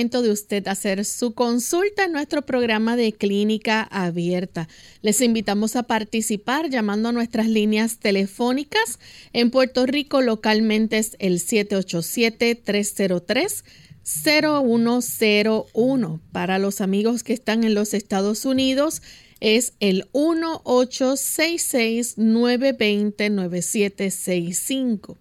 De usted hacer su consulta en nuestro programa de clínica abierta. Les invitamos a participar llamando a nuestras líneas telefónicas. En Puerto Rico localmente es el 787-303-0101. Para los amigos que están en los Estados Unidos es el 1866-920-9765.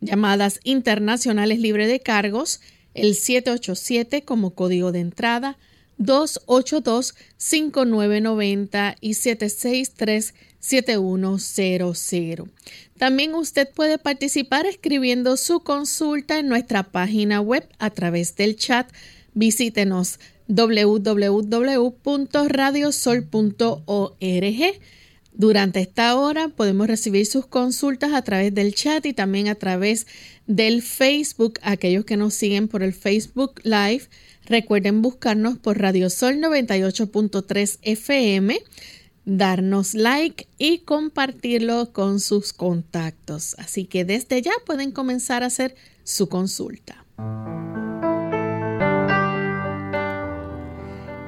Llamadas internacionales libre de cargos el 787 como código de entrada, 282-5990 y 763-7100. También usted puede participar escribiendo su consulta en nuestra página web a través del chat. Visítenos www.radiosol.org. Durante esta hora podemos recibir sus consultas a través del chat y también a través del Facebook. Aquellos que nos siguen por el Facebook Live, recuerden buscarnos por Radio Sol 98.3 FM, darnos like y compartirlo con sus contactos. Así que desde ya pueden comenzar a hacer su consulta.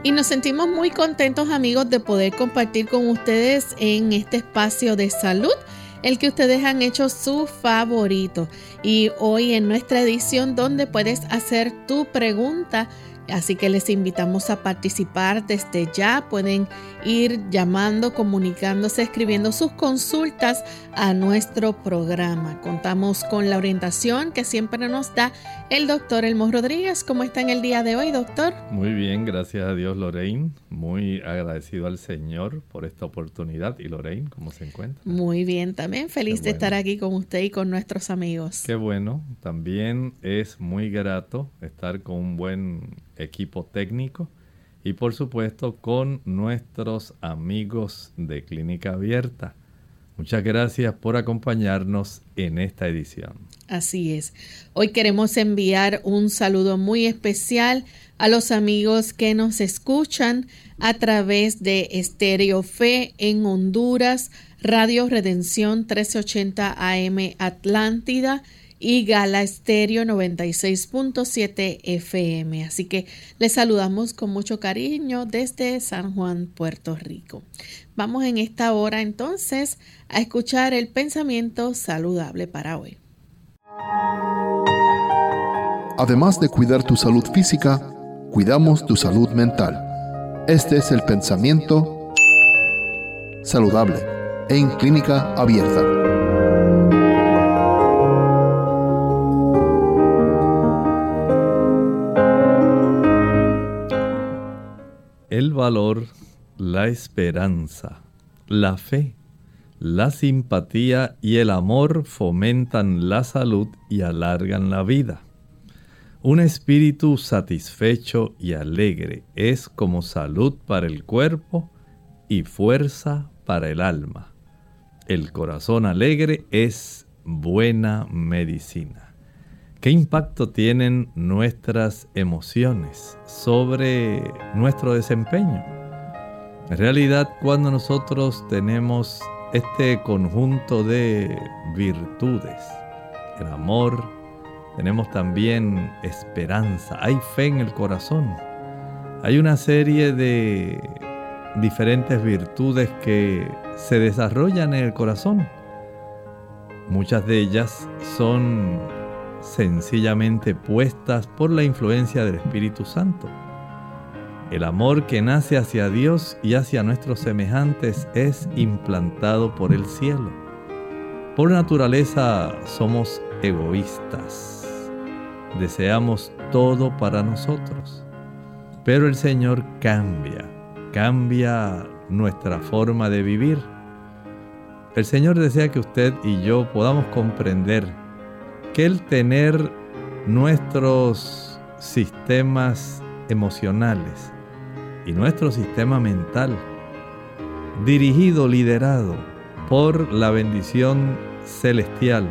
Y nos sentimos muy contentos amigos de poder compartir con ustedes en este espacio de salud el que ustedes han hecho su favorito. Y hoy en nuestra edición donde puedes hacer tu pregunta Así que les invitamos a participar desde ya. Pueden ir llamando, comunicándose, escribiendo sus consultas a nuestro programa. Contamos con la orientación que siempre nos da el doctor Elmo Rodríguez. ¿Cómo está en el día de hoy, doctor? Muy bien, gracias a Dios, Lorraine. Muy agradecido al Señor por esta oportunidad. ¿Y Lorraine, cómo se encuentra? Muy bien, también feliz de estar aquí con usted y con nuestros amigos. Qué bueno. También es muy grato estar con un buen equipo técnico y por supuesto con nuestros amigos de Clínica Abierta. Muchas gracias por acompañarnos en esta edición. Así es. Hoy queremos enviar un saludo muy especial a los amigos que nos escuchan a través de Estéreo Fe en Honduras, Radio Redención 1380 AM Atlántida y Gala Estéreo 96.7 FM. Así que les saludamos con mucho cariño desde San Juan, Puerto Rico. Vamos en esta hora entonces a escuchar el pensamiento saludable para hoy. Además de cuidar tu salud física, cuidamos tu salud mental. Este es el pensamiento saludable en clínica abierta. el valor, la esperanza, la fe, la simpatía y el amor fomentan la salud y alargan la vida. Un espíritu satisfecho y alegre es como salud para el cuerpo y fuerza para el alma. El corazón alegre es buena medicina. ¿Qué impacto tienen nuestras emociones sobre nuestro desempeño? En realidad, cuando nosotros tenemos este conjunto de virtudes, el amor, tenemos también esperanza, hay fe en el corazón, hay una serie de diferentes virtudes que se desarrollan en el corazón. Muchas de ellas son sencillamente puestas por la influencia del Espíritu Santo. El amor que nace hacia Dios y hacia nuestros semejantes es implantado por el cielo. Por naturaleza somos egoístas. Deseamos todo para nosotros. Pero el Señor cambia, cambia nuestra forma de vivir. El Señor desea que usted y yo podamos comprender que el tener nuestros sistemas emocionales y nuestro sistema mental dirigido, liderado por la bendición celestial,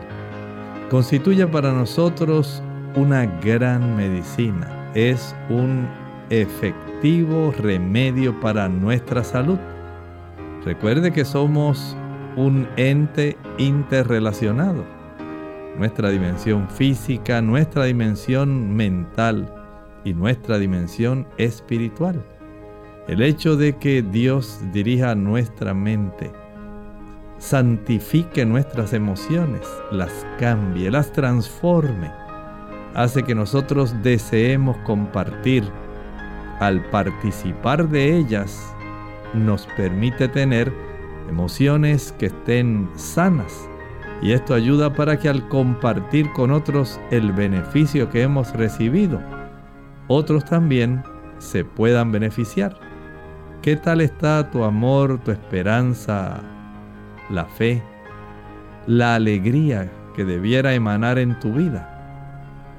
constituye para nosotros una gran medicina, es un efectivo remedio para nuestra salud. Recuerde que somos un ente interrelacionado. Nuestra dimensión física, nuestra dimensión mental y nuestra dimensión espiritual. El hecho de que Dios dirija nuestra mente, santifique nuestras emociones, las cambie, las transforme, hace que nosotros deseemos compartir. Al participar de ellas, nos permite tener emociones que estén sanas. Y esto ayuda para que al compartir con otros el beneficio que hemos recibido, otros también se puedan beneficiar. ¿Qué tal está tu amor, tu esperanza, la fe, la alegría que debiera emanar en tu vida?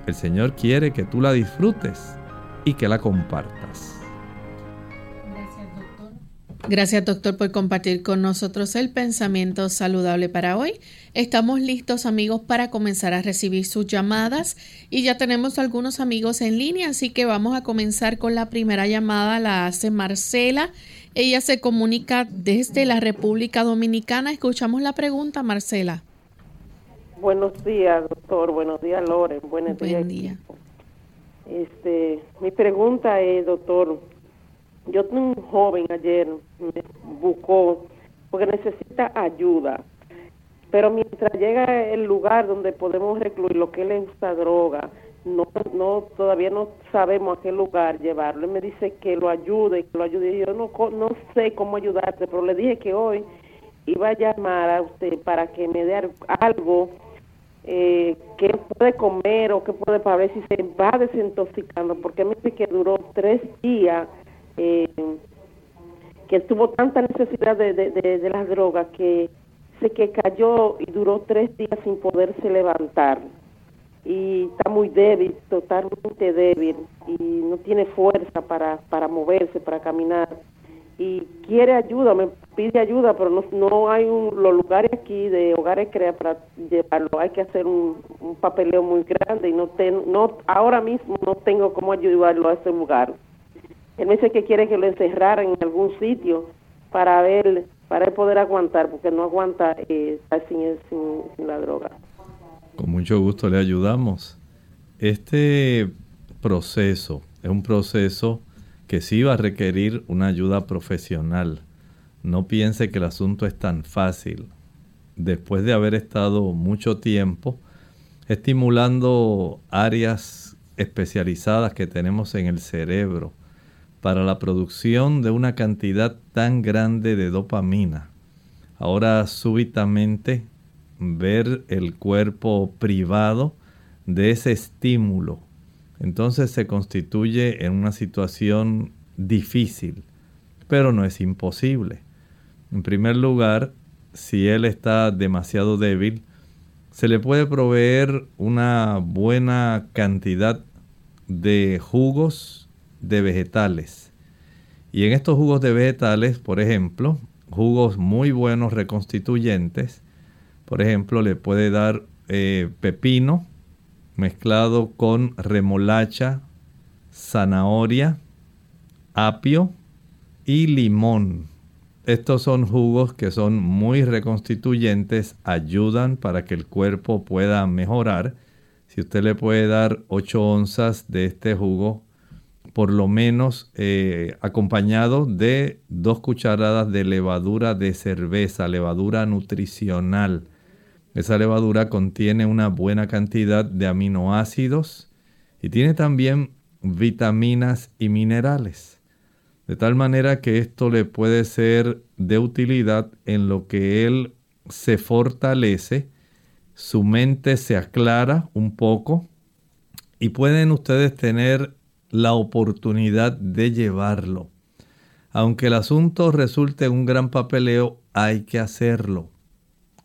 El Señor quiere que tú la disfrutes y que la compartas. Gracias doctor por compartir con nosotros el pensamiento saludable para hoy. Estamos listos amigos para comenzar a recibir sus llamadas y ya tenemos algunos amigos en línea, así que vamos a comenzar con la primera llamada, la hace Marcela. Ella se comunica desde la República Dominicana. Escuchamos la pregunta, Marcela. Buenos días, doctor. Buenos días, Loren. Buenos Buen día. Este, mi pregunta es, doctor, yo tengo un joven ayer me buscó porque necesita ayuda, pero mientras llega el lugar donde podemos recluir lo que él usa droga, no, no, todavía no sabemos a qué lugar llevarlo. Él me dice que lo ayude, que lo ayude. Yo no, no sé cómo ayudarte, pero le dije que hoy iba a llamar a usted para que me dé algo eh, que puede comer o que puede para ver si se va desintoxicando, porque me dice que duró tres días eh, que tuvo tanta necesidad de, de, las drogas que se que cayó y duró tres días sin poderse levantar. Y está muy débil, totalmente débil y no tiene fuerza para, para moverse, para caminar. Y quiere ayuda, me pide ayuda, pero no, no hay un, los lugares aquí de hogares crea para llevarlo, hay que hacer un, un papeleo muy grande y no, ten, no ahora mismo no tengo cómo ayudarlo a ese lugar. Él me dice que quiere que lo encerraran en algún sitio para ver, para poder aguantar, porque no aguanta eh, estar sin, la droga. Con mucho gusto le ayudamos. Este proceso es un proceso que sí va a requerir una ayuda profesional. No piense que el asunto es tan fácil. Después de haber estado mucho tiempo estimulando áreas especializadas que tenemos en el cerebro, para la producción de una cantidad tan grande de dopamina. Ahora súbitamente ver el cuerpo privado de ese estímulo, entonces se constituye en una situación difícil, pero no es imposible. En primer lugar, si él está demasiado débil, se le puede proveer una buena cantidad de jugos de vegetales. Y en estos jugos de vegetales, por ejemplo, jugos muy buenos reconstituyentes, por ejemplo, le puede dar eh, pepino mezclado con remolacha, zanahoria, apio y limón. Estos son jugos que son muy reconstituyentes, ayudan para que el cuerpo pueda mejorar. Si usted le puede dar 8 onzas de este jugo por lo menos eh, acompañado de dos cucharadas de levadura de cerveza, levadura nutricional. Esa levadura contiene una buena cantidad de aminoácidos y tiene también vitaminas y minerales. De tal manera que esto le puede ser de utilidad en lo que él se fortalece, su mente se aclara un poco y pueden ustedes tener la oportunidad de llevarlo. Aunque el asunto resulte un gran papeleo, hay que hacerlo.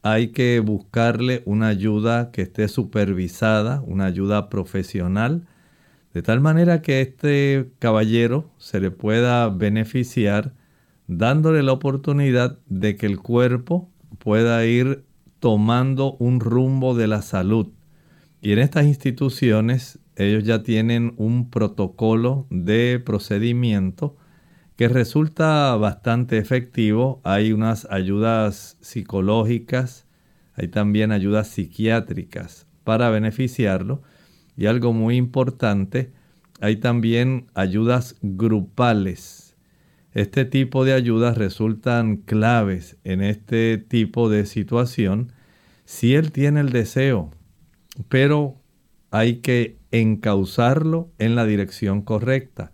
hay que buscarle una ayuda que esté supervisada, una ayuda profesional, de tal manera que este caballero se le pueda beneficiar dándole la oportunidad de que el cuerpo pueda ir tomando un rumbo de la salud. Y en estas instituciones ellos ya tienen un protocolo de procedimiento que resulta bastante efectivo. Hay unas ayudas psicológicas, hay también ayudas psiquiátricas para beneficiarlo. Y algo muy importante, hay también ayudas grupales. Este tipo de ayudas resultan claves en este tipo de situación si él tiene el deseo, pero hay que encauzarlo en la dirección correcta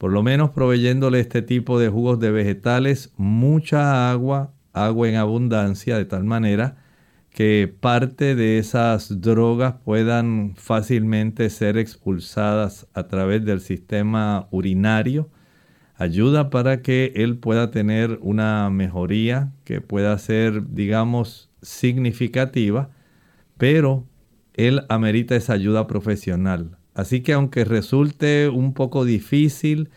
por lo menos proveyéndole este tipo de jugos de vegetales, mucha agua, agua en abundancia, de tal manera que parte de esas drogas puedan fácilmente ser expulsadas a través del sistema urinario. Ayuda para que él pueda tener una mejoría que pueda ser, digamos, significativa, pero él amerita esa ayuda profesional. Así que aunque resulte un poco difícil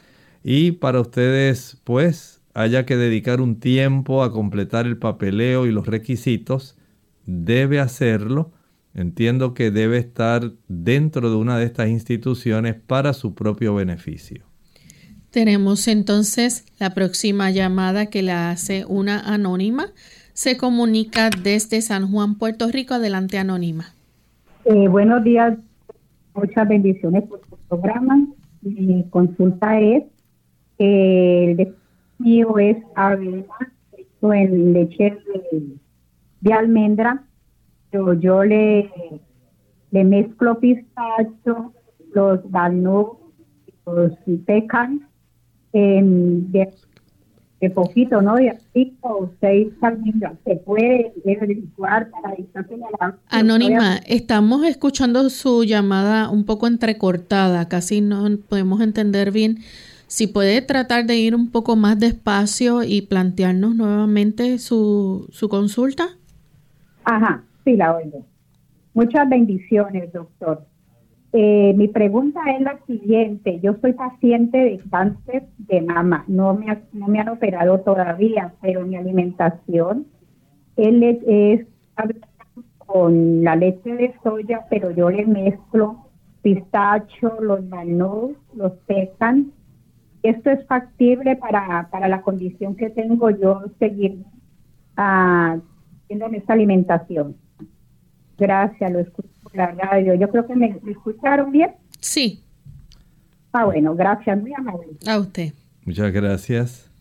y para ustedes pues haya que dedicar un tiempo a completar el papeleo y los requisitos, debe hacerlo. Entiendo que debe estar dentro de una de estas instituciones para su propio beneficio. Tenemos entonces la próxima llamada que la hace una anónima. Se comunica desde San Juan, Puerto Rico. Adelante, anónima. Eh, buenos días, Muchas bendiciones por su programa. Mi consulta es, el de mío es avena en leche de, almendra, pero yo le, mezclo pistacho, los walnuts, los pecan, en, de poquito, ¿no? De cinco o seis almendras. Se puede licuar para Anónima, estamos escuchando su llamada un poco entrecortada, casi no podemos entender bien. Si puede tratar de ir un poco más despacio y plantearnos nuevamente su, su consulta. Ajá, sí, la oigo. Muchas bendiciones, doctor. Eh, mi pregunta es la siguiente. Yo soy paciente de cáncer de mama. No me, no me han operado todavía, pero mi alimentación es, con la leche de soya, pero yo le mezclo pistacho, los manos, los pecan. Esto es factible para, para la condición que tengo yo seguir uh, esta alimentación. Gracias, lo escucho la radio. Yo creo que me, escucharon bien. Sí. Ah, bueno, gracias, muy amable. A usted. Muchas gracias.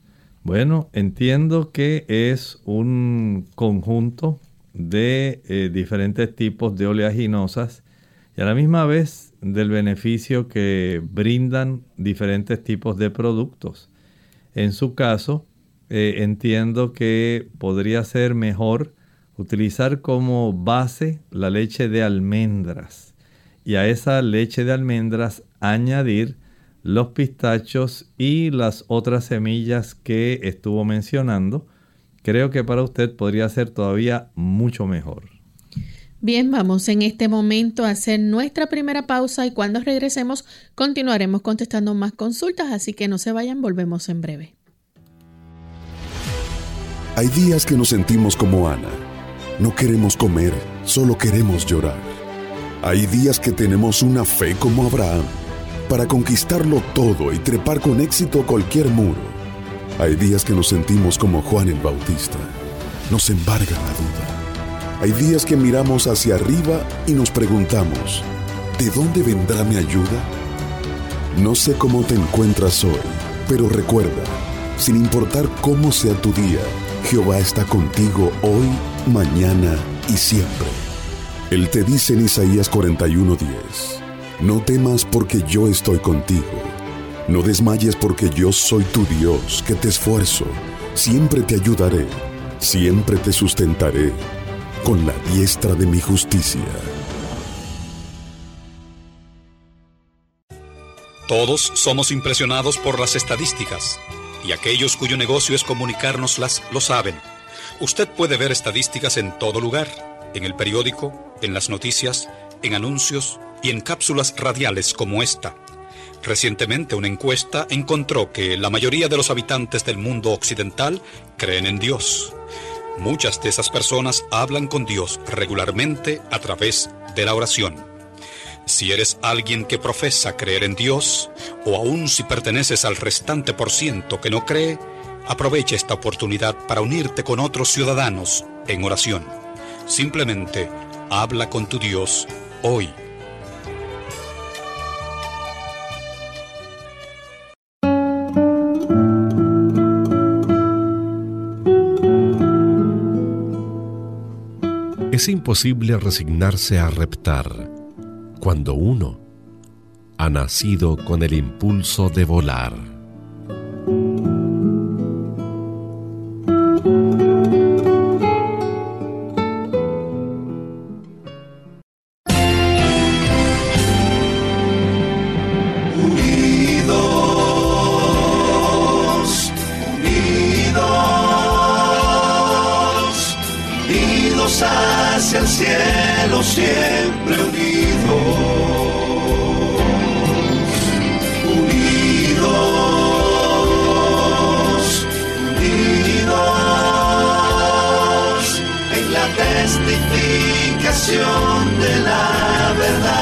Bueno, entiendo que es un conjunto de eh, diferentes tipos de oleaginosas y a la misma vez del beneficio que brindan diferentes tipos de productos. En su caso, eh, entiendo que podría ser mejor utilizar como base la leche de almendras y a esa leche de almendras añadir los pistachos y las otras semillas que estuvo mencionando. Creo que para usted podría ser todavía mucho mejor. Bien, vamos en este momento a hacer nuestra primera pausa y cuando regresemos continuaremos contestando más consultas, así que no se vayan, volvemos en breve. Hay días que nos sentimos como Ana no queremos comer, solo queremos llorar. Hay días que tenemos una fe como Abraham para conquistarlo todo y trepar con éxito cualquier muro. Hay días que nos sentimos como Juan el Bautista. Nos embarga la duda. Hay días que miramos hacia arriba y nos preguntamos, ¿de dónde vendrá mi ayuda? No sé cómo te encuentras hoy, pero recuerda, sin importar cómo sea tu día, Jehová está contigo hoy mañana y siempre. Él te dice en Isaías 41:10, no temas porque yo estoy contigo, no desmayes porque yo soy tu Dios, que te esfuerzo, siempre te ayudaré, siempre te sustentaré con la diestra de mi justicia. Todos somos impresionados por las estadísticas, y aquellos cuyo negocio es comunicárnoslas lo saben. Usted puede ver estadísticas en todo lugar, en el periódico, en las noticias, en anuncios y en cápsulas radiales como esta. Recientemente una encuesta encontró que la mayoría de los habitantes del mundo occidental creen en Dios. Muchas de esas personas hablan con Dios regularmente a través de la oración. Si eres alguien que profesa creer en Dios, o aún si perteneces al restante por ciento que no cree, aprovecha esta oportunidad para unirte con otros ciudadanos en oración. Simplemente habla con tu Dios hoy. Es imposible resignarse a reptar cuando uno ha nacido con el impulso de volar. la verdad.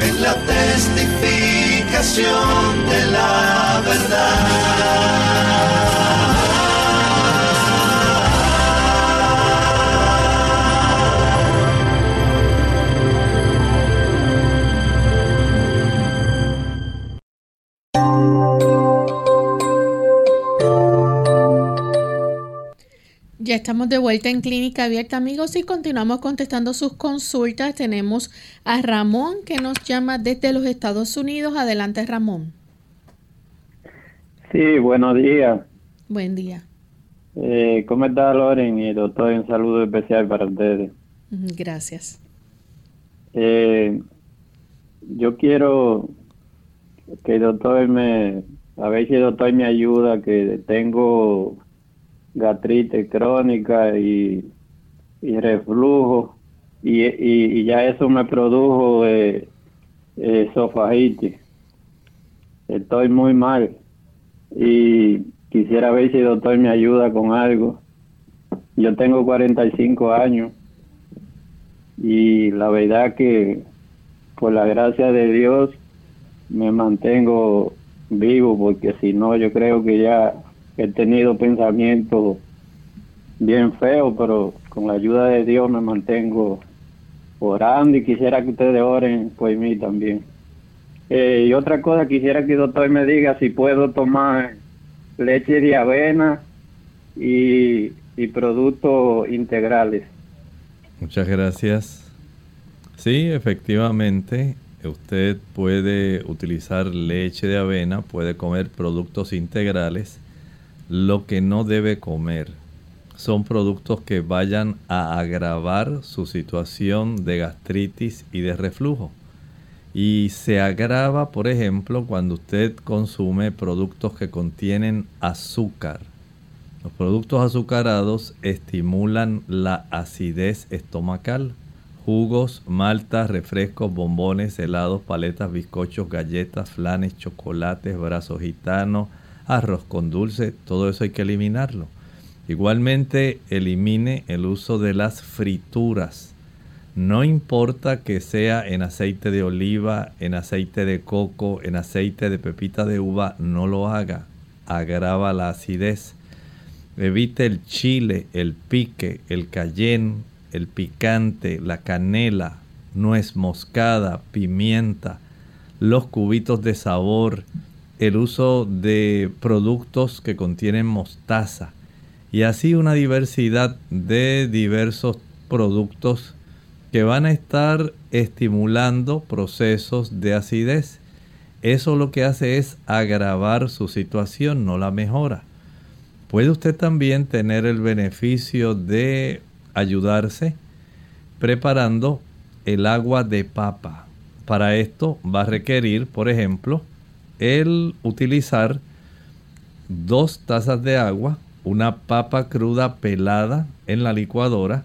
Es la testificación de la verdad. Estamos de vuelta en Clínica Abierta, amigos, y continuamos contestando sus consultas. Tenemos a Ramón que nos llama desde los Estados Unidos. Adelante, Ramón. Sí, buenos días. Buen día. Eh, ¿Cómo está, Loren? Y doctor, un saludo especial para ustedes. Gracias. Eh, yo quiero que el doctor me, a ver si el doctor me ayuda, que tengo gastritis crónica y, y reflujo y, y, ya eso me produjo eh, esofagitis. Estoy muy mal y quisiera ver si el doctor me ayuda con algo. Yo tengo 45 años y la verdad que por la gracia de Dios me mantengo vivo porque si no yo creo que ya he tenido pensamientos bien feos, pero con la ayuda de Dios me mantengo orando y quisiera que ustedes oren por mí también. Eh, y otra cosa, quisiera que el doctor me diga si puedo tomar leche de avena y, y productos integrales. Muchas gracias. Sí, efectivamente, usted puede utilizar leche de avena, puede comer productos integrales lo que no debe comer son productos que vayan a agravar su situación de gastritis y de reflujo. Y se agrava, por ejemplo, cuando usted consume productos que contienen azúcar. Los productos azucarados estimulan la acidez estomacal. Jugos, maltas, refrescos, bombones, helados, paletas, bizcochos, galletas, flanes, chocolates, brazos gitanos, arroz con dulce, todo eso hay que eliminarlo. Igualmente elimine el uso de las frituras. No importa que sea en aceite de oliva, en aceite de coco, en aceite de pepita de uva, no lo haga. Agrava la acidez. Evite el chile, el pique, el cayenne, el picante, la canela, nuez moscada, pimienta, los cubitos de sabor, el uso de productos que contienen mostaza y así una diversidad de diversos productos que van a estar estimulando procesos de acidez. Eso lo que hace es agravar su situación, no la mejora. Puede usted también tener el beneficio de ayudarse preparando el agua de papa. Para esto va a requerir, por ejemplo, el utilizar dos tazas de agua, una papa cruda pelada en la licuadora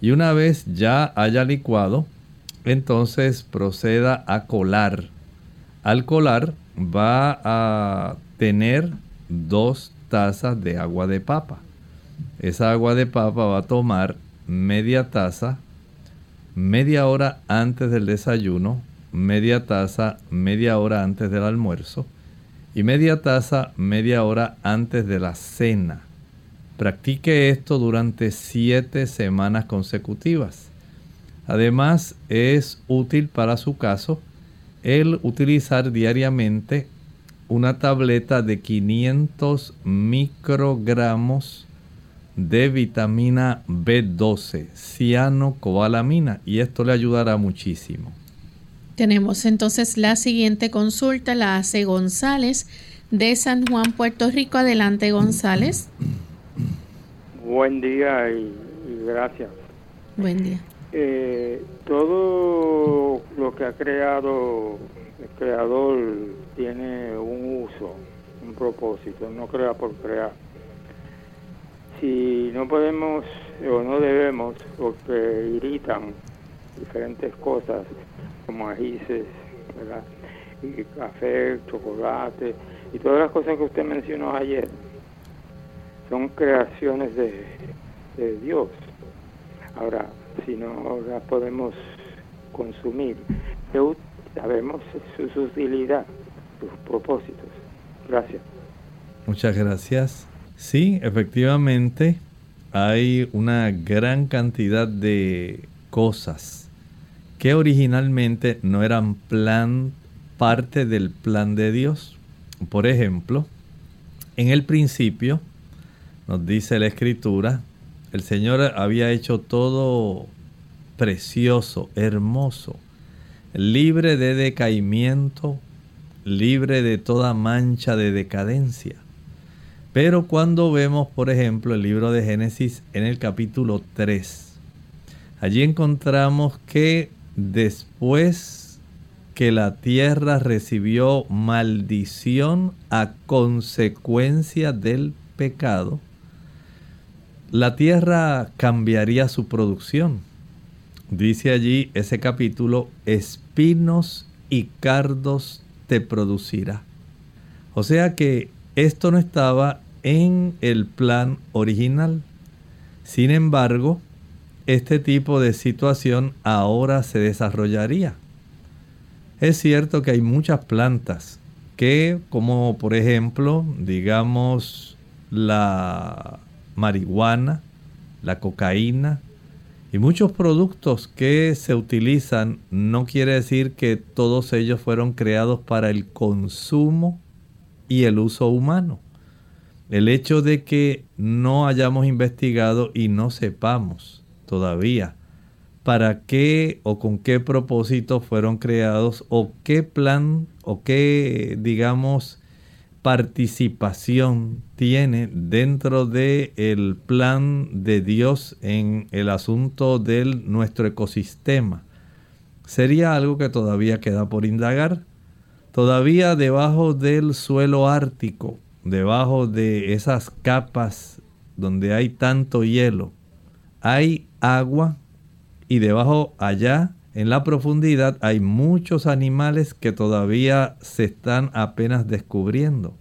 y una vez ya haya licuado, entonces proceda a colar. Al colar va a tener dos tazas de agua de papa. Esa agua de papa va a tomar media taza media hora antes del desayuno, media taza media hora antes del almuerzo y media taza media hora antes de la cena. Practique esto durante siete semanas consecutivas. Además, es útil para su caso el utilizar diariamente una tableta de 500 microgramos de vitamina B12, cianocobalamina, y esto le ayudará muchísimo. Tenemos entonces la siguiente consulta, la hace González de San Juan, Puerto Rico. Adelante, González. Buen día y, gracias. Buen día. Eh, todo lo que ha creado el creador tiene un uso, un propósito, no crea por crear. Si no podemos o no debemos, porque irritan diferentes cosas, como ajíes, ¿verdad? Y café, chocolate, y todas las cosas que usted mencionó ayer, son creaciones de, Dios. Ahora, si no las podemos consumir, sabemos su utilidad, sus propósitos. Gracias. Muchas gracias. Sí, efectivamente, hay una gran cantidad de cosas que originalmente no eran plan parte del plan de Dios. Por ejemplo, en el principio, nos dice la escritura, el Señor había hecho todo precioso, hermoso, libre de decaimiento, libre de toda mancha de decadencia. Pero cuando vemos, por ejemplo, el libro de Génesis en el capítulo 3, allí encontramos que después que la tierra recibió maldición a consecuencia del pecado, la tierra cambiaría su producción. Dice allí ese capítulo, espinos y cardos te producirá. O sea que esto no estaba en el plan original. Sin embargo, este tipo de situación ahora se desarrollaría. Es cierto que hay muchas plantas que, como por ejemplo, digamos, la marihuana, la cocaína y muchos productos que se utilizan, no quiere decir que todos ellos fueron creados para el consumo y el uso humano. El hecho de que no hayamos investigado y no sepamos todavía para qué o con qué propósito fueron creados o qué plan o qué, digamos, participación tiene dentro del el plan de Dios en el asunto de nuestro ecosistema. Sería algo que todavía queda por indagar todavía debajo del suelo ártico, debajo de esas capas donde hay tanto hielo, hay agua y debajo allá en la profundidad hay muchos animales que todavía se están apenas descubriendo.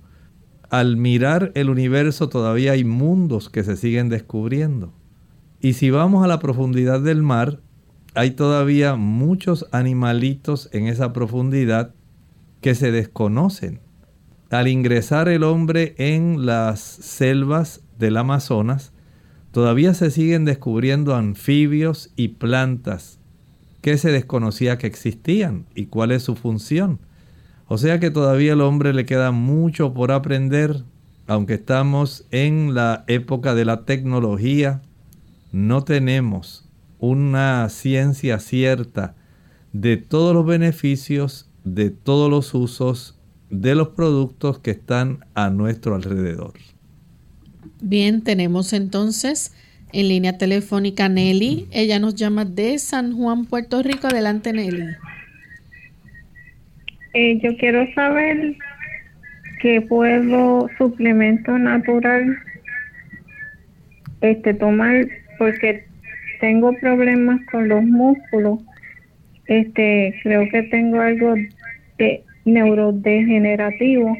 Al mirar el universo todavía hay mundos que se siguen descubriendo. Y si vamos a la profundidad del mar, hay todavía muchos animalitos en esa profundidad que se desconocen. Al ingresar el hombre en las selvas del Amazonas, todavía se siguen descubriendo anfibios y plantas que se desconocía que existían y cuál es su función. O sea que todavía al hombre le queda mucho por aprender, aunque estamos en la época de la tecnología, no tenemos una ciencia cierta de todos los beneficios de todos los usos de los productos que están a nuestro alrededor. Bien, tenemos entonces en línea telefónica Nelly. Ella nos llama de San Juan, Puerto Rico. Adelante, Nelly. Eh, yo quiero saber que puedo suplemento natural este tomar porque tengo problemas con los músculos. Este, creo que tengo algo de neurodegenerativo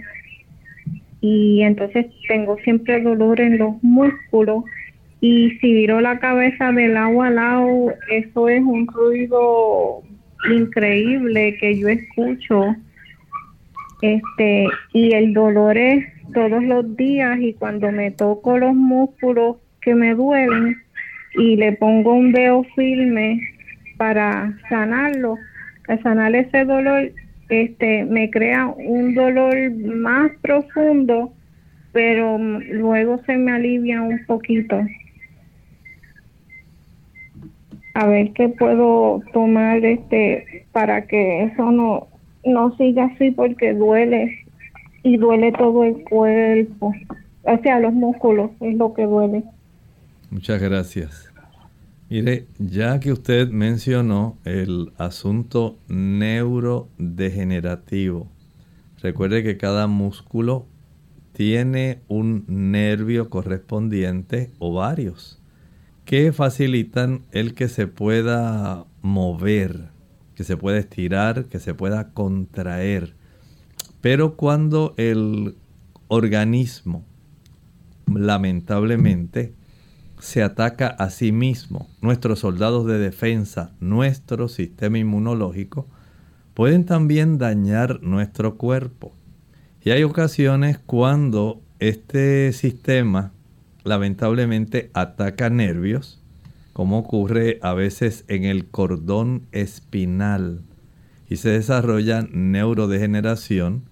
y entonces tengo siempre dolor en los músculos y si viro la cabeza del lado a lado, eso es un ruido increíble que yo escucho. Este, y el dolor es todos los días y cuando me toco los músculos que me duelen y le pongo un dedo firme para sanarlo, para sanar ese dolor, este me crea un dolor más profundo, pero luego se me alivia un poquito. A ver qué puedo tomar este para que eso no no siga así porque duele y duele todo el cuerpo. O sea, los músculos es lo que duele. Muchas gracias. Mire, ya que usted mencionó el asunto neurodegenerativo, recuerde que cada músculo tiene un nervio correspondiente o varios que facilitan el que se pueda mover, que se pueda estirar, que se pueda contraer. Pero cuando el organismo lamentablemente se ataca a sí mismo, nuestros soldados de defensa, nuestro sistema inmunológico, pueden también dañar nuestro cuerpo. Y hay ocasiones cuando este sistema lamentablemente ataca nervios, como ocurre a veces en el cordón espinal, y se desarrolla neurodegeneración,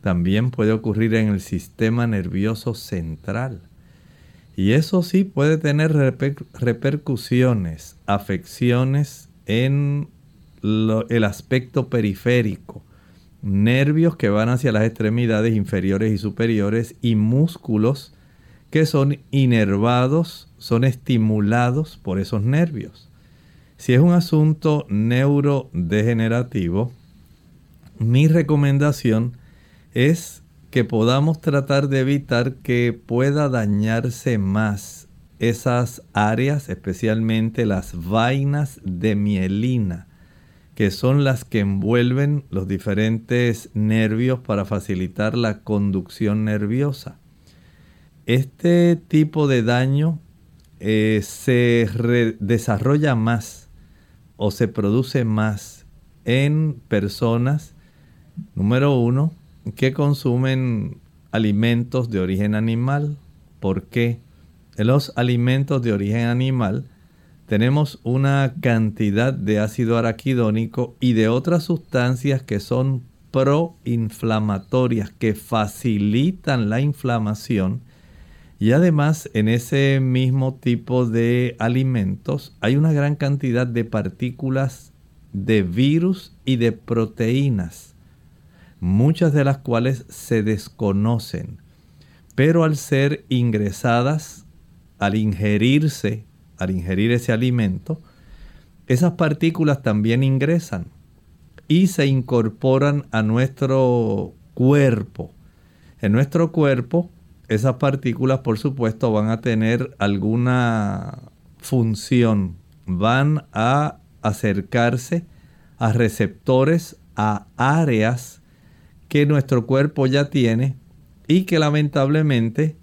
también puede ocurrir en el sistema nervioso central. Y eso sí puede tener repercusiones, afecciones en el aspecto periférico, nervios que van hacia las extremidades inferiores y superiores y músculos que son inervados, son estimulados por esos nervios. Si es un asunto neurodegenerativo, mi recomendación es que podamos tratar de evitar que pueda dañarse más esas áreas, especialmente las vainas de mielina, que son las que envuelven los diferentes nervios para facilitar la conducción nerviosa. Este tipo de daño eh, se desarrolla más o se produce más en personas, número uno, que consumen alimentos de origen animal. ¿Por qué? En los alimentos de origen animal tenemos una cantidad de ácido araquidónico y de otras sustancias que son proinflamatorias, que facilitan la inflamación. Y además en ese mismo tipo de alimentos hay una gran cantidad de partículas de virus y de proteínas muchas de las cuales se desconocen, pero al ser ingresadas, al ingerirse, al ingerir ese alimento, esas partículas también ingresan y se incorporan a nuestro cuerpo. En nuestro cuerpo, esas partículas, por supuesto, van a tener alguna función, van a acercarse a receptores, a áreas que nuestro cuerpo ya tiene y que lamentablemente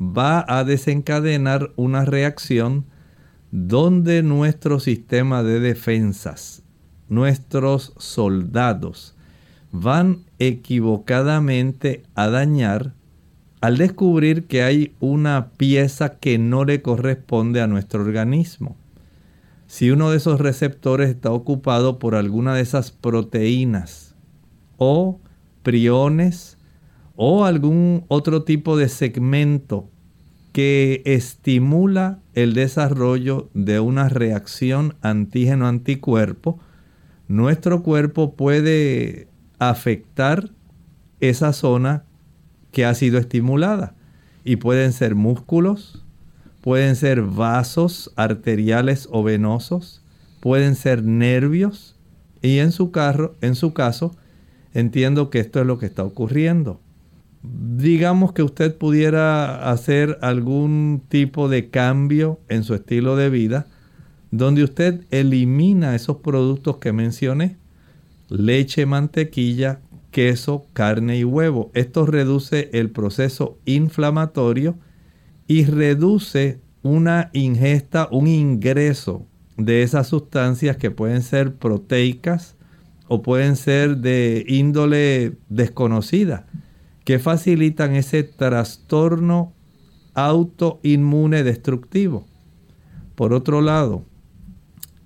va a desencadenar una reacción donde nuestro sistema de defensas, nuestros soldados, van equivocadamente a dañar al descubrir que hay una pieza que no le corresponde a nuestro organismo. Si uno de esos receptores está ocupado por alguna de esas proteínas o o algún otro tipo de segmento que estimula el desarrollo de una reacción antígeno-anticuerpo, nuestro cuerpo puede afectar esa zona que ha sido estimulada. Y pueden ser músculos, pueden ser vasos arteriales o venosos, pueden ser nervios y en su, carro, en su caso entiendo que esto es lo que está ocurriendo. digamos que usted pudiera hacer algún tipo de cambio en su estilo de vida, donde usted elimina esos productos que mencioné, leche, mantequilla, queso, carne y huevo. Esto reduce el proceso inflamatorio y reduce una ingesta, un ingreso de esas sustancias que pueden ser proteicas o pueden ser de índole desconocida, que facilitan ese trastorno autoinmune destructivo. Por otro lado,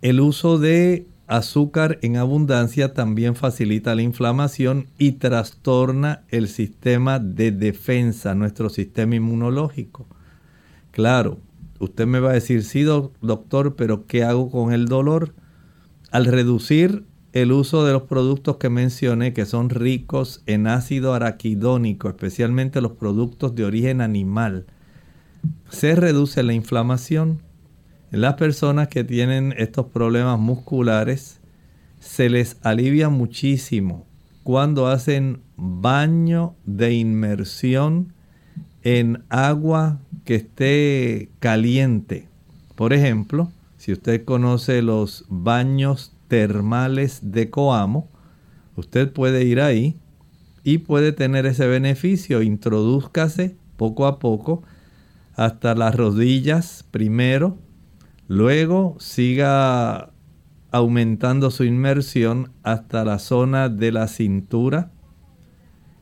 el uso de azúcar en abundancia también facilita la inflamación y trastorna el sistema de defensa, nuestro sistema inmunológico. Claro, usted me va a decir, sí, doctor, pero ¿qué hago con el dolor? Al reducir el uso de los productos que mencioné, que son ricos en ácido araquidónico, especialmente los productos de origen animal, se reduce la inflamación. En las personas que tienen estos problemas musculares, se les alivia muchísimo cuando hacen baño de inmersión en agua que esté caliente. Por ejemplo, si usted conoce los baños termales de Coamo, usted puede ir ahí y puede tener ese beneficio. Introdúzcase poco a poco hasta las rodillas primero, luego siga aumentando su inmersión hasta la zona de la cintura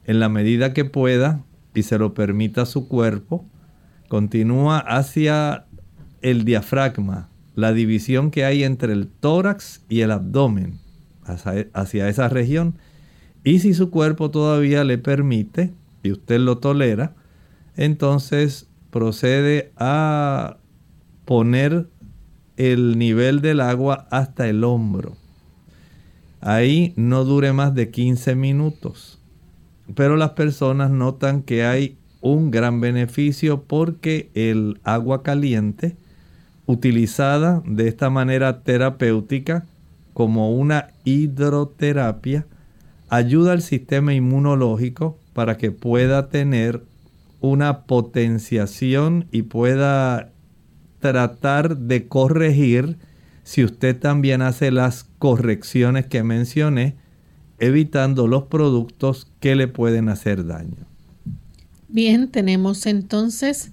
en la medida que pueda y se lo permita su cuerpo, continúa hacia el diafragma, la división que hay entre el tórax y el abdomen, hacia, esa región. Y si su cuerpo todavía le permite y usted lo tolera, entonces procede a poner el nivel del agua hasta el hombro. Ahí no dure más de 15 minutos pero las personas notan que hay un gran beneficio porque el agua caliente, utilizada de esta manera terapéutica como una hidroterapia, ayuda al sistema inmunológico para que pueda tener una potenciación y pueda tratar de corregir si usted también hace las correcciones que mencioné evitando los productos que le pueden hacer daño. Bien, tenemos entonces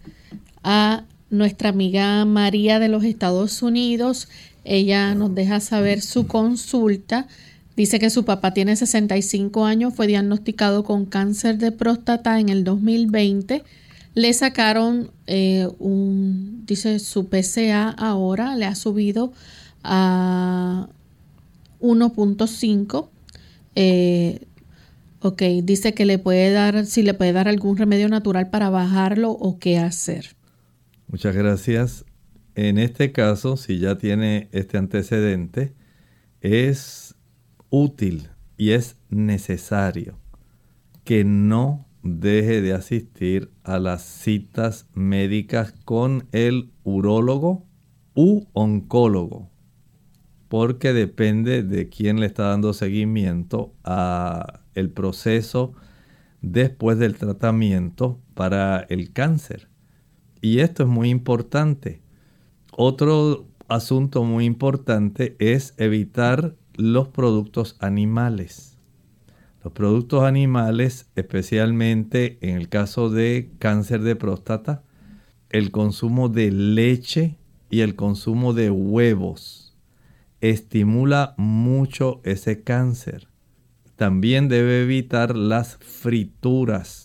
a nuestra amiga María de los Estados Unidos. Ella nos deja saber su consulta. Dice que su papá tiene 65 años, fue diagnosticado con cáncer de próstata en el 2020. Le sacaron eh, un, dice su PCA ahora, le ha subido a 1.5 eh, ok, dice que le puede dar, si le puede dar algún remedio natural para bajarlo o qué hacer. Muchas gracias. En este caso, si ya tiene este antecedente, es útil y es necesario que no deje de asistir a las citas médicas con el urólogo u oncólogo porque depende de quién le está dando seguimiento a el proceso después del tratamiento para el cáncer. Y esto es muy importante. Otro asunto muy importante es evitar los productos animales. Los productos animales, especialmente en el caso de cáncer de próstata, el consumo de leche y el consumo de huevos estimula mucho ese cáncer. También debe evitar las frituras.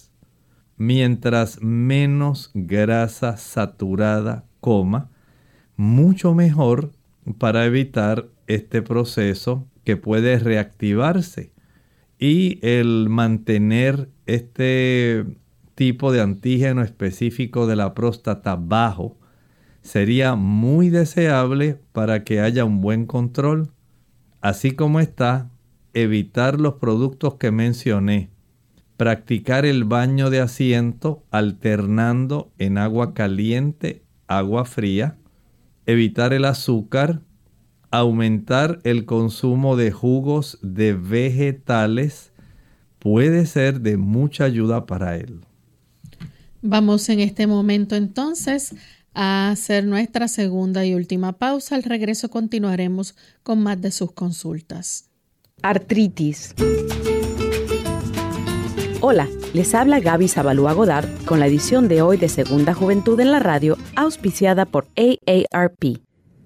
Mientras menos grasa saturada coma, mucho mejor para evitar este proceso que puede reactivarse y el mantener este tipo de antígeno específico de la próstata bajo sería muy deseable para que haya un buen control, así como está evitar los productos que mencioné, practicar el baño de asiento alternando en agua caliente, agua fría, evitar el azúcar, aumentar el consumo de jugos de vegetales, puede ser de mucha ayuda para él. Vamos en este momento entonces a hacer nuestra segunda y última pausa. Al regreso continuaremos con más de sus consultas. Artritis. Hola, les habla Gaby Zabalúa Godard con la edición de hoy de Segunda Juventud en la Radio, auspiciada por AARP.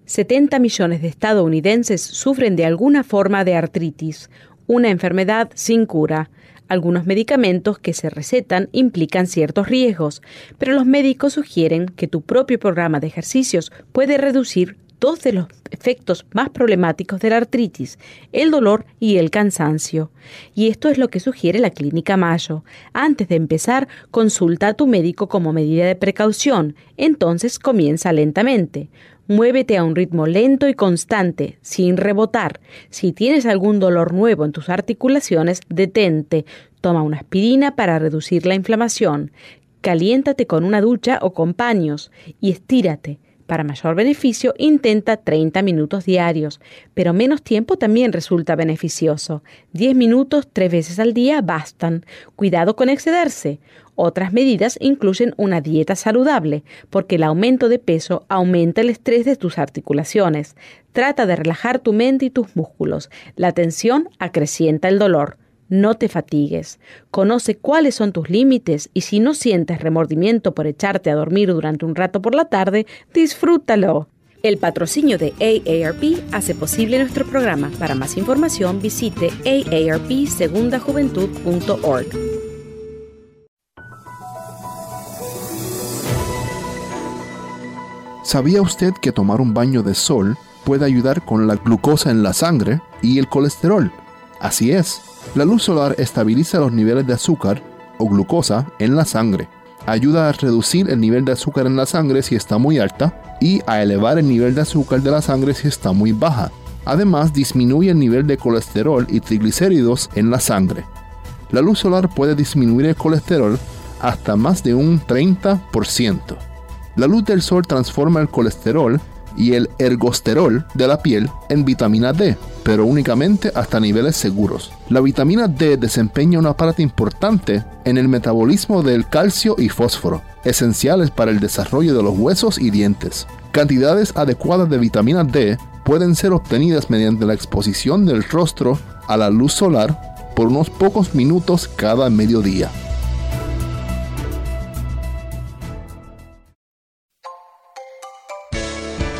70 millones de estadounidenses sufren de alguna forma de artritis, una enfermedad sin cura. Algunos medicamentos que se recetan implican ciertos riesgos, pero los médicos sugieren que tu propio programa de ejercicios puede reducir dos de los efectos más problemáticos de la artritis, el dolor y el cansancio. Y esto es lo que sugiere la Clínica Mayo. Antes de empezar, consulta a tu médico como medida de precaución, entonces comienza lentamente. Muévete a un ritmo lento y constante, sin rebotar. Si tienes algún dolor nuevo en tus articulaciones, detente. Toma una aspirina para reducir la inflamación. Caliéntate con una ducha o con paños y estírate. Para mayor beneficio, intenta 30 minutos diarios, pero menos tiempo también resulta beneficioso. 10 minutos tres veces al día bastan. Cuidado con excederse. Otras medidas incluyen una dieta saludable, porque el aumento de peso aumenta el estrés de tus articulaciones. Trata de relajar tu mente y tus músculos. La tensión acrecienta el dolor. No te fatigues. Conoce cuáles son tus límites y si no sientes remordimiento por echarte a dormir durante un rato por la tarde, disfrútalo. El patrocinio de AARP hace posible nuestro programa. Para más información visite aarpsegundajuventud.org. ¿Sabía usted que tomar un baño de sol puede ayudar con la glucosa en la sangre y el colesterol? Así es. La luz solar estabiliza los niveles de azúcar o glucosa en la sangre, ayuda a reducir el nivel de azúcar en la sangre si está muy alta y a elevar el nivel de azúcar de la sangre si está muy baja. Además, disminuye el nivel de colesterol y triglicéridos en la sangre. La luz solar puede disminuir el colesterol hasta más de un 30%. La luz del sol transforma el colesterol y el ergosterol de la piel en vitamina D, pero únicamente hasta niveles seguros. La vitamina D desempeña una parte importante en el metabolismo del calcio y fósforo, esenciales para el desarrollo de los huesos y dientes. Cantidades adecuadas de vitamina D pueden ser obtenidas mediante la exposición del rostro a la luz solar por unos pocos minutos cada mediodía.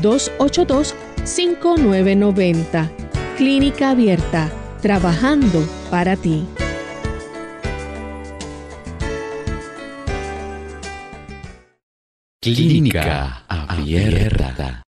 282-5990. Clínica Abierta, trabajando para ti. Clínica Abierta.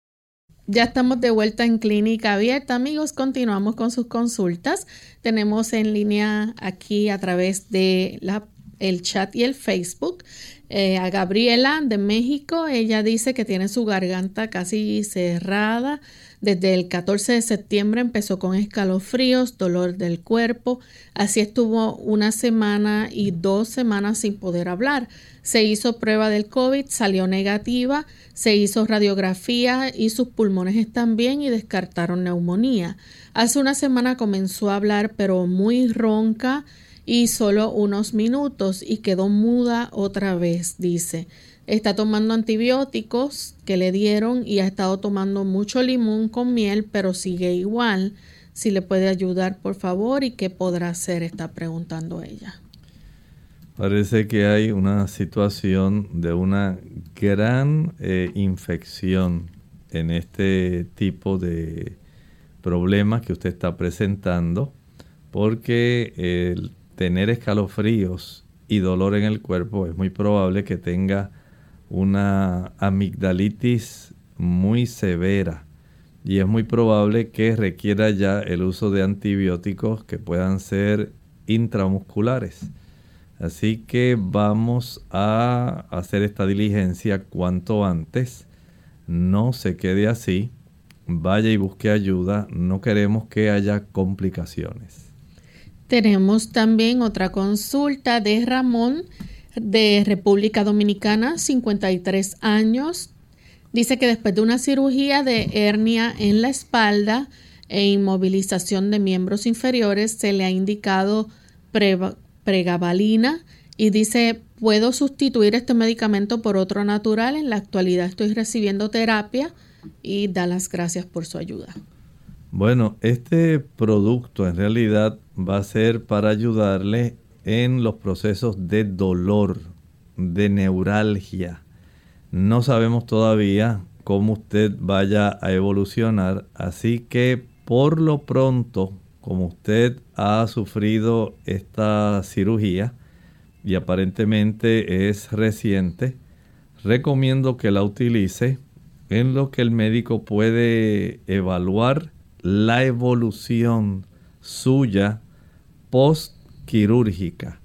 Ya estamos de vuelta en Clínica Abierta, amigos. Continuamos con sus consultas. Tenemos en línea aquí a través de la, el chat y el Facebook eh, a Gabriela de México. Ella dice que tiene su garganta casi cerrada. Desde el 14 de septiembre empezó con escalofríos, dolor del cuerpo. Así estuvo una semana y dos semanas sin poder hablar. Se hizo prueba del COVID, salió negativa. Se hizo radiografía y sus pulmones están bien y descartaron neumonía. Hace una semana comenzó a hablar pero muy ronca y solo unos minutos y quedó muda otra vez, dice. Está tomando antibióticos que le dieron y ha estado tomando mucho limón con miel, pero sigue igual. Si le puede ayudar, por favor, y qué podrá hacer, está preguntando ella. Parece que hay una situación de una gran eh, infección en este tipo de problemas que usted está presentando, porque el tener escalofríos y dolor en el cuerpo, es muy probable que tenga una amigdalitis muy severa y es muy probable que requiera ya el uso de antibióticos que puedan ser intramusculares. Así que vamos a hacer esta diligencia cuanto antes. No se quede así. Vaya y busque ayuda. No queremos que haya complicaciones. Tenemos también otra consulta de Ramón de República Dominicana, 53 años. Dice que después de una cirugía de hernia en la espalda e inmovilización de miembros inferiores se le ha indicado pregabalina y dice, ¿puedo sustituir este medicamento por otro natural? En la actualidad estoy recibiendo terapia y da las gracias por su ayuda. Bueno, este producto en realidad va a ser para ayudarle en los procesos de dolor, de neuralgia. No sabemos todavía cómo usted vaya a evolucionar, así que por lo pronto, como usted ha sufrido esta cirugía y aparentemente es reciente, recomiendo que la utilice en lo que el médico puede evaluar la evolución suya post quirúrgica.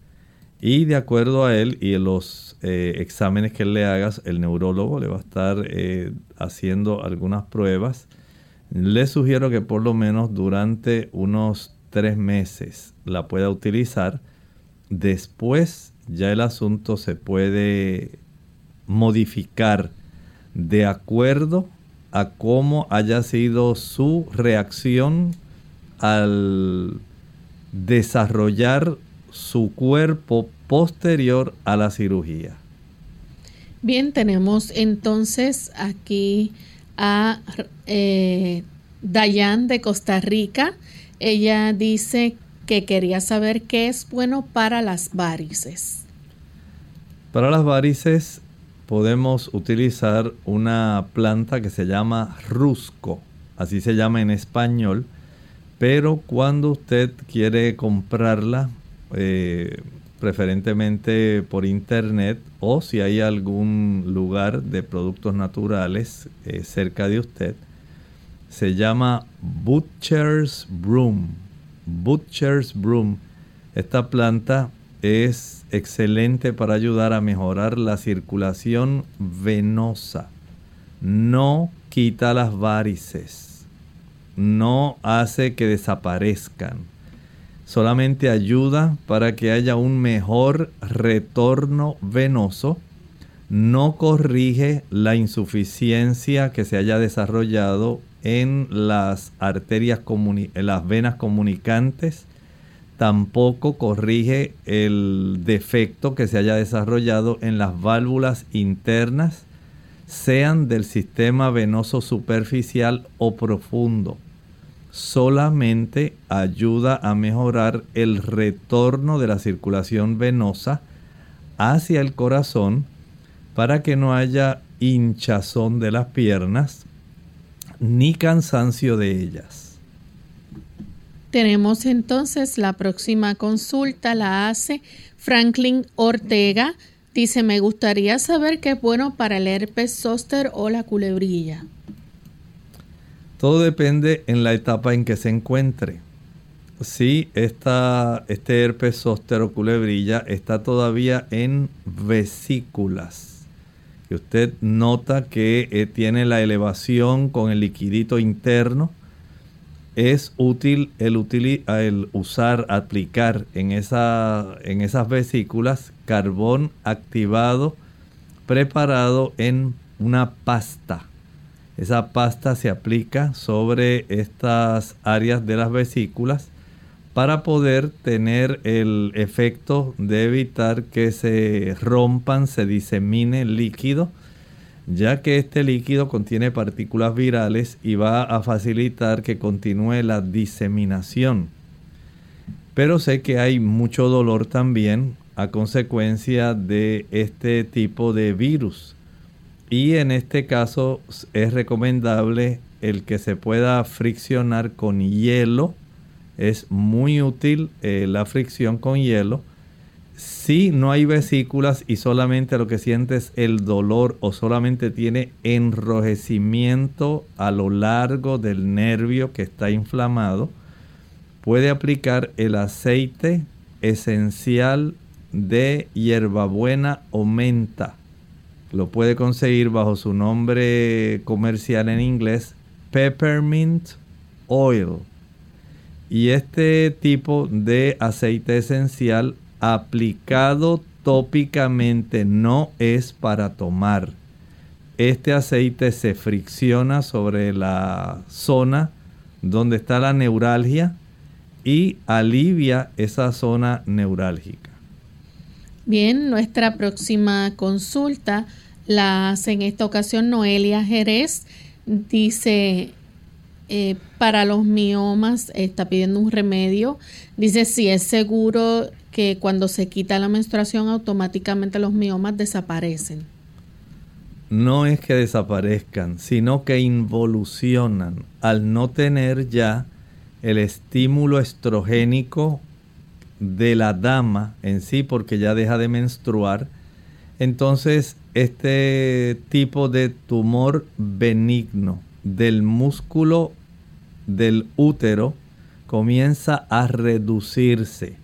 Y de acuerdo a él y los eh, exámenes que le hagas, el neurólogo le va a estar eh, haciendo algunas pruebas. Le sugiero que por lo menos durante unos tres meses la pueda utilizar. Después ya el asunto se puede modificar de acuerdo a cómo haya sido su reacción al desarrollar su cuerpo posterior a la cirugía. Bien, tenemos entonces aquí a eh, Dayan de Costa Rica. Ella dice que quería saber qué es bueno para las varices. Para las varices podemos utilizar una planta que se llama rusco, así se llama en español pero cuando usted quiere comprarla, eh, preferentemente por internet o si hay algún lugar de productos naturales eh, cerca de usted, se llama Butcher's Broom. Butcher's Broom. Esta planta es excelente para ayudar a mejorar la circulación venosa. No quita las varices no hace que desaparezcan. Solamente ayuda para que haya un mejor retorno venoso. No corrige la insuficiencia que se haya desarrollado en las arterias, en las venas comunicantes. Tampoco corrige el defecto que se haya desarrollado en las válvulas internas, sean del sistema venoso superficial o profundo solamente ayuda a mejorar el retorno de la circulación venosa hacia el corazón para que no haya hinchazón de las piernas ni cansancio de ellas. Tenemos entonces la próxima consulta, la hace Franklin Ortega. Dice, me gustaría saber qué es bueno para el herpes zóster o la culebrilla. Todo depende en la etapa en que se encuentre. Si esta, este herpes culebrilla está todavía en vesículas, y usted nota que eh, tiene la elevación con el liquidito interno, es útil el, usar, aplicar en esas vesículas carbón activado preparado en una pasta esa pasta se aplica sobre estas áreas de las vesículas para poder tener el efecto de evitar que se rompan, se disemine el líquido, ya que este líquido contiene partículas virales y va a facilitar que continúe la diseminación. Pero sé que hay mucho dolor también a consecuencia de este tipo de virus y en este caso es recomendable el que se pueda friccionar con hielo. Es muy útil eh, la fricción con hielo. Si no hay vesículas y solamente lo que sientes el dolor o solamente tiene enrojecimiento a lo largo del nervio que está inflamado, puede aplicar el aceite esencial de hierbabuena o menta. Lo puede conseguir bajo su nombre comercial en inglés, peppermint oil. Y este tipo de aceite esencial aplicado tópicamente no es para tomar. Este aceite se fricciona sobre la zona donde está la neuralgia y alivia esa zona neurálgica. Bien, nuestra próxima consulta la hace en esta ocasión Noelia Jerez. Dice, eh, para los miomas está pidiendo un remedio. Dice si es seguro que cuando se quita la menstruación automáticamente los miomas desaparecen. No es que desaparezcan, sino que involucionan al no tener ya el estímulo estrogénico de la dama en sí, porque ya deja de menstruar. Entonces, este tipo de tumor benigno del músculo del útero comienza a reducirse.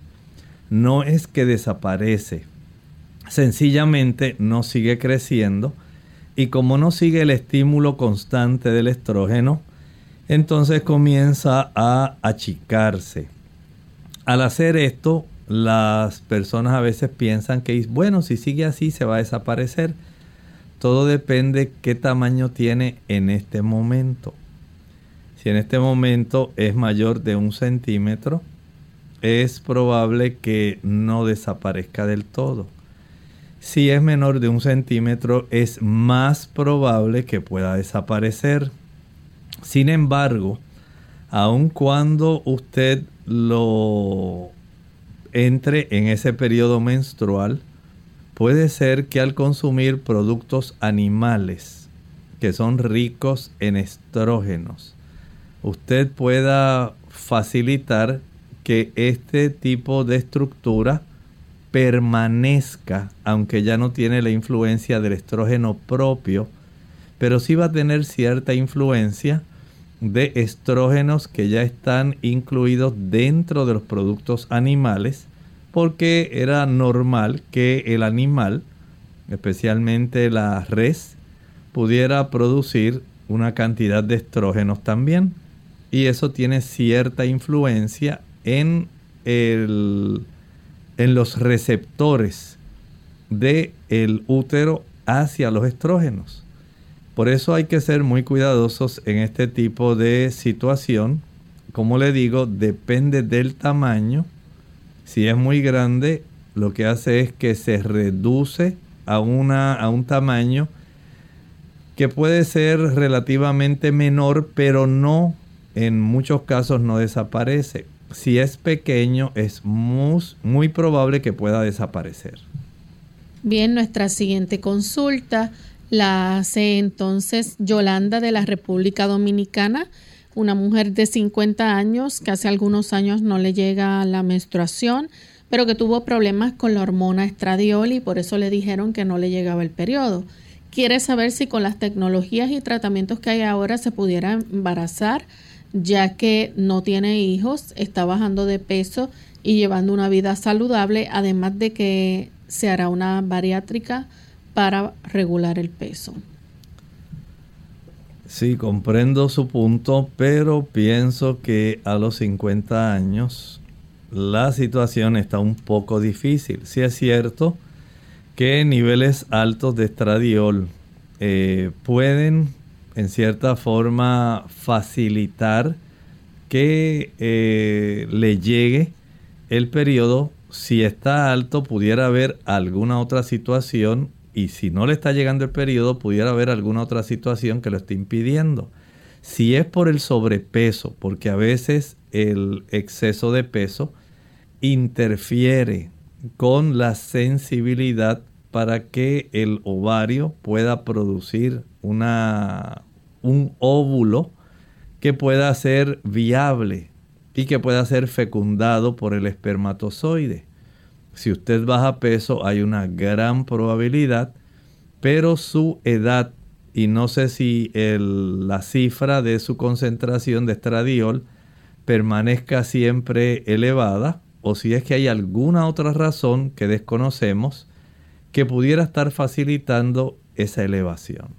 No es que desaparece, sencillamente no sigue creciendo y como no sigue el estímulo constante del estrógeno, entonces comienza a achicarse. Al hacer esto, las personas a veces piensan que, bueno, si sigue así se va a desaparecer. Todo depende qué tamaño tiene en este momento. Si en este momento es mayor de un centímetro, es probable que no desaparezca del todo. Si es menor de un centímetro, es más probable que pueda desaparecer. Sin embargo, aun cuando usted lo entre en ese periodo menstrual, puede ser que al consumir productos animales que son ricos en estrógenos, usted pueda facilitar que este tipo de estructura permanezca, aunque ya no tiene la influencia del estrógeno propio, pero sí va a tener cierta influencia de estrógenos que ya están incluidos dentro de los productos animales, porque era normal que el animal, especialmente la res, pudiera producir una cantidad de estrógenos también. Y eso tiene cierta influencia en el en los receptores del el útero hacia los estrógenos. Por eso hay que ser muy cuidadosos en este tipo de situación. Como le digo, depende del tamaño. Si es muy grande, lo que hace es que se reduce a, una, a un tamaño que puede ser relativamente menor, pero no, en muchos casos no desaparece si es pequeño, es muy, muy probable que pueda desaparecer. Bien, nuestra siguiente consulta la hace entonces Yolanda de la República Dominicana, una mujer de 50 años que hace algunos años no le llega la menstruación, pero que tuvo problemas con la hormona estradiol y por eso le dijeron que no le llegaba el periodo. Quiere saber si con las tecnologías y tratamientos que hay ahora se pudiera embarazar ya que no tiene hijos, está bajando de peso y llevando una vida saludable, además de que se hará una bariátrica para regular el peso. Sí, comprendo su punto, pero pienso que a los 50 años la situación está un poco difícil. Sí es cierto que niveles altos de estradiol eh, pueden en cierta forma facilitar que eh, le llegue el periodo. Si está alto, pudiera haber alguna otra situación y si no le está llegando el periodo, pudiera haber alguna otra situación que lo esté impidiendo. Si es por el sobrepeso, porque a veces el exceso de peso interfiere con la sensibilidad para que el ovario pueda producir una, un óvulo que pueda ser viable y que pueda ser fecundado por el espermatozoide. Si usted baja peso hay una gran probabilidad, pero su edad y no sé si la cifra de su concentración de estradiol permanezca siempre elevada o si es que hay alguna otra razón que desconocemos que pudiera estar facilitando esa elevación.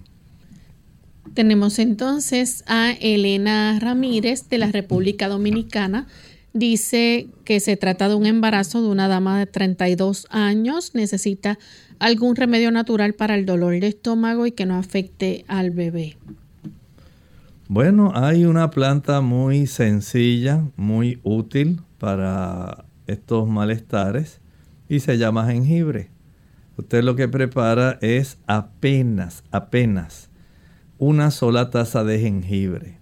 Tenemos entonces a Elena Ramírez de la República Dominicana. Dice que se trata de un embarazo de una dama de 32 años. Necesita algún remedio natural para el dolor de estómago y que no afecte al bebé. Bueno, hay una planta muy sencilla, muy útil para estos malestares y se llama jengibre. Usted lo que prepara es apenas, apenas una sola taza de jengibre.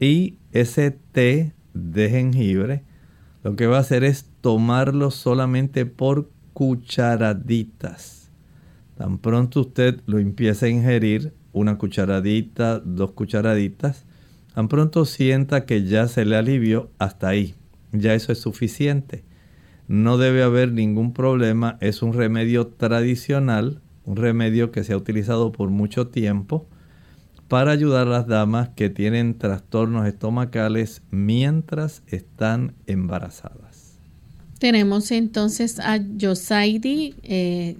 Y ese té de jengibre lo que va a hacer es tomarlo solamente por cucharaditas. Tan pronto usted lo empieza a ingerir, una cucharadita, dos cucharaditas, tan pronto sienta que ya se le alivió, hasta ahí. Ya eso es suficiente. No debe haber ningún problema. Es un remedio tradicional, un remedio que se ha utilizado por mucho tiempo para ayudar a las damas que tienen trastornos estomacales mientras están embarazadas. Tenemos entonces a Yosaidi, eh,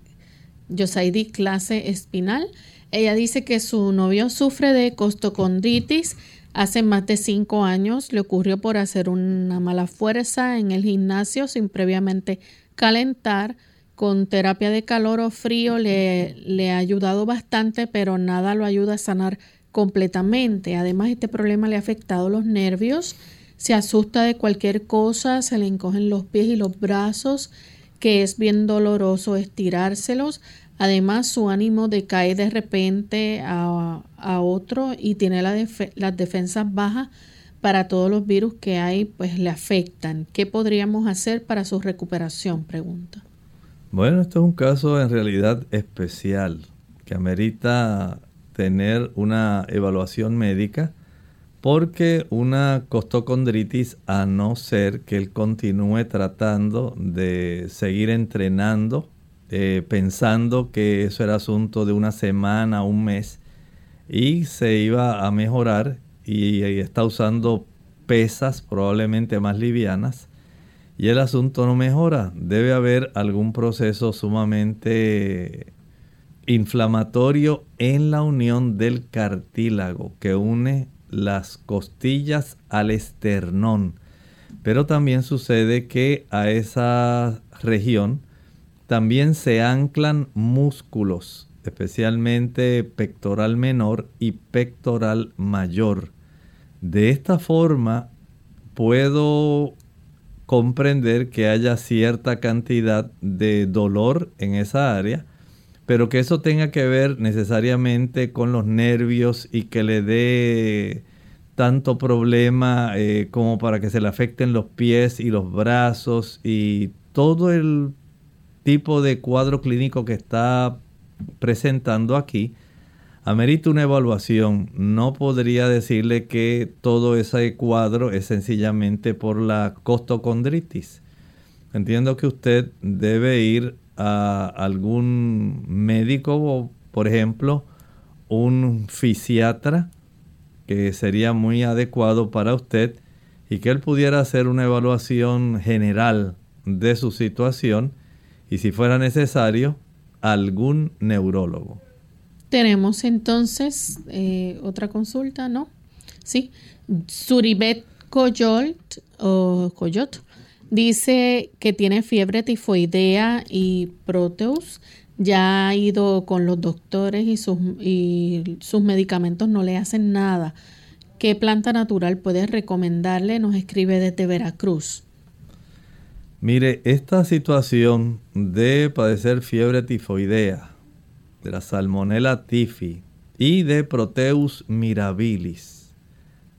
Yosaidi clase espinal. Ella dice que su novio sufre de costocondritis. Hace más de cinco años le ocurrió por hacer una mala fuerza en el gimnasio sin previamente calentar. Con terapia de calor o frío le ha ayudado bastante, pero nada lo ayuda a sanar completamente. Además, este problema le ha afectado los nervios. Se asusta de cualquier cosa, se le encogen los pies y los brazos, que es bien doloroso estirárselos. Además, su ánimo decae de repente a, otro y tiene las defensas bajas para todos los virus que hay, pues le afectan. ¿Qué podríamos hacer para su recuperación? Pregunta. Bueno, esto es un caso en realidad especial que amerita tener una evaluación médica porque una costocondritis, a no ser que él continúe tratando de seguir entrenando eh, pensando que eso era asunto de una semana, un mes, y se iba a mejorar y, está usando pesas probablemente más livianas y el asunto no mejora. Debe haber algún proceso sumamente inflamatorio en la unión del cartílago que une las costillas al esternón. Pero también sucede que a esa región también se anclan músculos, especialmente pectoral menor y pectoral mayor. De esta forma puedo comprender que haya cierta cantidad de dolor en esa área, pero que eso tenga que ver necesariamente con los nervios y que le dé tanto problema eh, como para que se le afecten los pies y los brazos y todo el tipo de cuadro clínico que está presentando aquí, amerita una evaluación. No podría decirle que todo ese cuadro es sencillamente por la costocondritis. Entiendo que usted debe ir a algún médico, por ejemplo, un fisiatra, que sería muy adecuado para usted y que él pudiera hacer una evaluación general de su situación y si fuera necesario, algún neurólogo. Tenemos entonces eh, otra consulta, ¿no? Sí. Suribet Coyolt o Coyot dice que tiene fiebre tifoidea y proteus. Ya ha ido con los doctores y sus, y sus medicamentos no le hacen nada. ¿Qué planta natural puede recomendarle? Nos escribe desde Veracruz. Mire, esta situación de padecer fiebre tifoidea, de la salmonella tifi y de Proteus mirabilis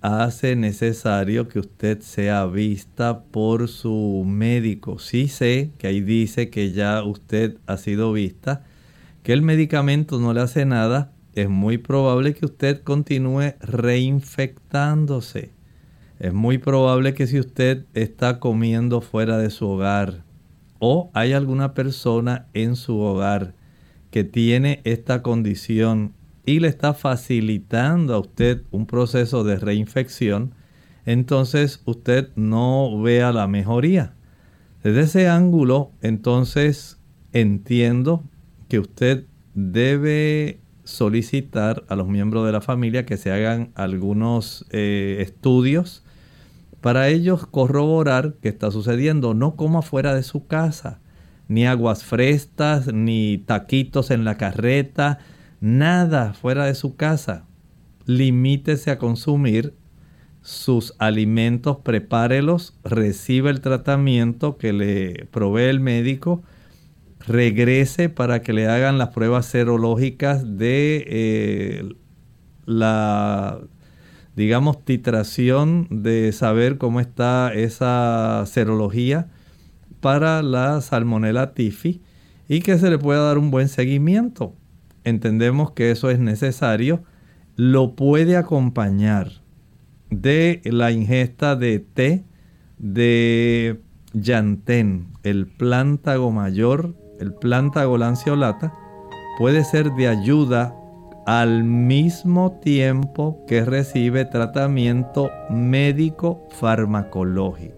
hace necesario que usted sea vista por su médico. Sí sé que ahí dice que ya usted ha sido vista, que el medicamento no le hace nada, es muy probable que usted continúe reinfectándose. Es muy probable que si usted está comiendo fuera de su hogar o hay alguna persona en su hogar que tiene esta condición y le está facilitando a usted un proceso de reinfección, entonces usted no vea la mejoría. Desde ese ángulo, entonces, entiendo que usted debe solicitar a los miembros de la familia que se hagan algunos eh, estudios para ellos corroborar qué está sucediendo. No como fuera de su casa, ni aguas frescas, ni taquitos en la carreta, nada fuera de su casa. Limítese a consumir sus alimentos, prepárelos, recibe el tratamiento que le provee el médico, regrese para que le hagan las pruebas serológicas de eh, la, digamos, titración de saber cómo está esa serología para la salmonella tifi y que se le pueda dar un buen seguimiento. Entendemos que eso es necesario. Lo puede acompañar de la ingesta de té de llantén, el plántago mayor, el plántago lanceolata, puede ser de ayuda al mismo tiempo que recibe tratamiento médico farmacológico.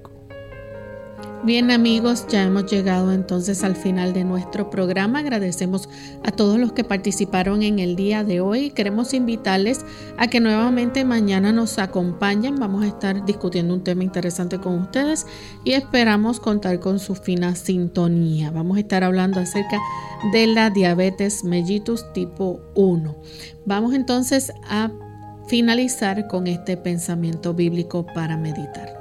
Bien amigos, ya hemos llegado entonces al final de nuestro programa. Agradecemos a todos los que participaron en el día de hoy. Queremos invitarles a que nuevamente mañana nos acompañen. Vamos a estar discutiendo un tema interesante con ustedes y esperamos contar con su fina sintonía. Vamos a estar hablando acerca de la diabetes mellitus tipo 1. Vamos entonces a finalizar con este pensamiento bíblico para meditar.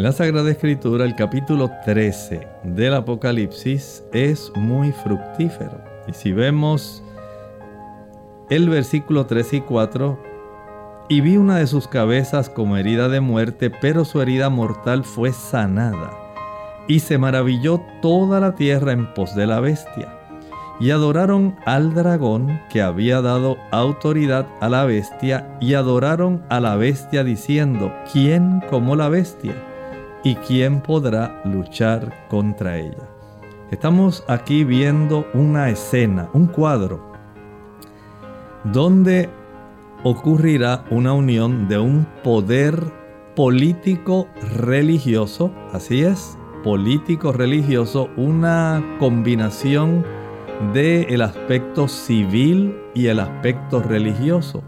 En la Sagrada Escritura, el capítulo 13 del Apocalipsis es muy fructífero. Y si vemos el versículo 3 y 4, y vi una de sus cabezas como herida de muerte, pero su herida mortal fue sanada. Y se maravilló toda la tierra en pos de la bestia. Y adoraron al dragón que había dado autoridad a la bestia, y adoraron a la bestia diciendo, ¿quién como la bestia? ¿Y quién podrá luchar contra ella? Estamos aquí viendo una escena, un cuadro, donde ocurrirá una unión de un poder político religioso, así es, político religioso, una combinación del el aspecto civil y el aspecto religioso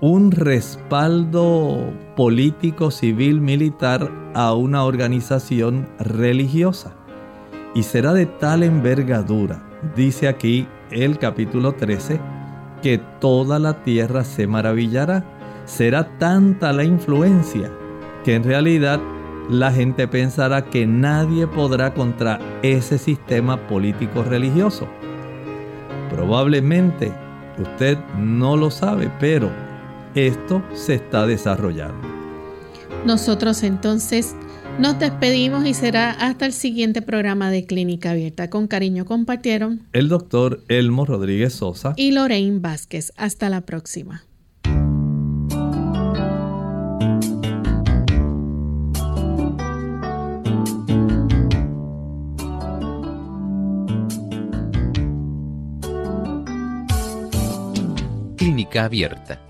un respaldo político, civil, militar a una organización religiosa. Y será de tal envergadura, dice aquí el capítulo 13, que toda la tierra se maravillará. Será tanta la influencia que en realidad la gente pensará que nadie podrá contra ese sistema político religioso. Probablemente usted no lo sabe, pero esto se está desarrollando. Nosotros entonces nos despedimos y será hasta el siguiente programa de Clínica Abierta. Con cariño compartieron el doctor Elmo Rodríguez Sosa y Lorraine Vázquez. Hasta la próxima. Clínica Abierta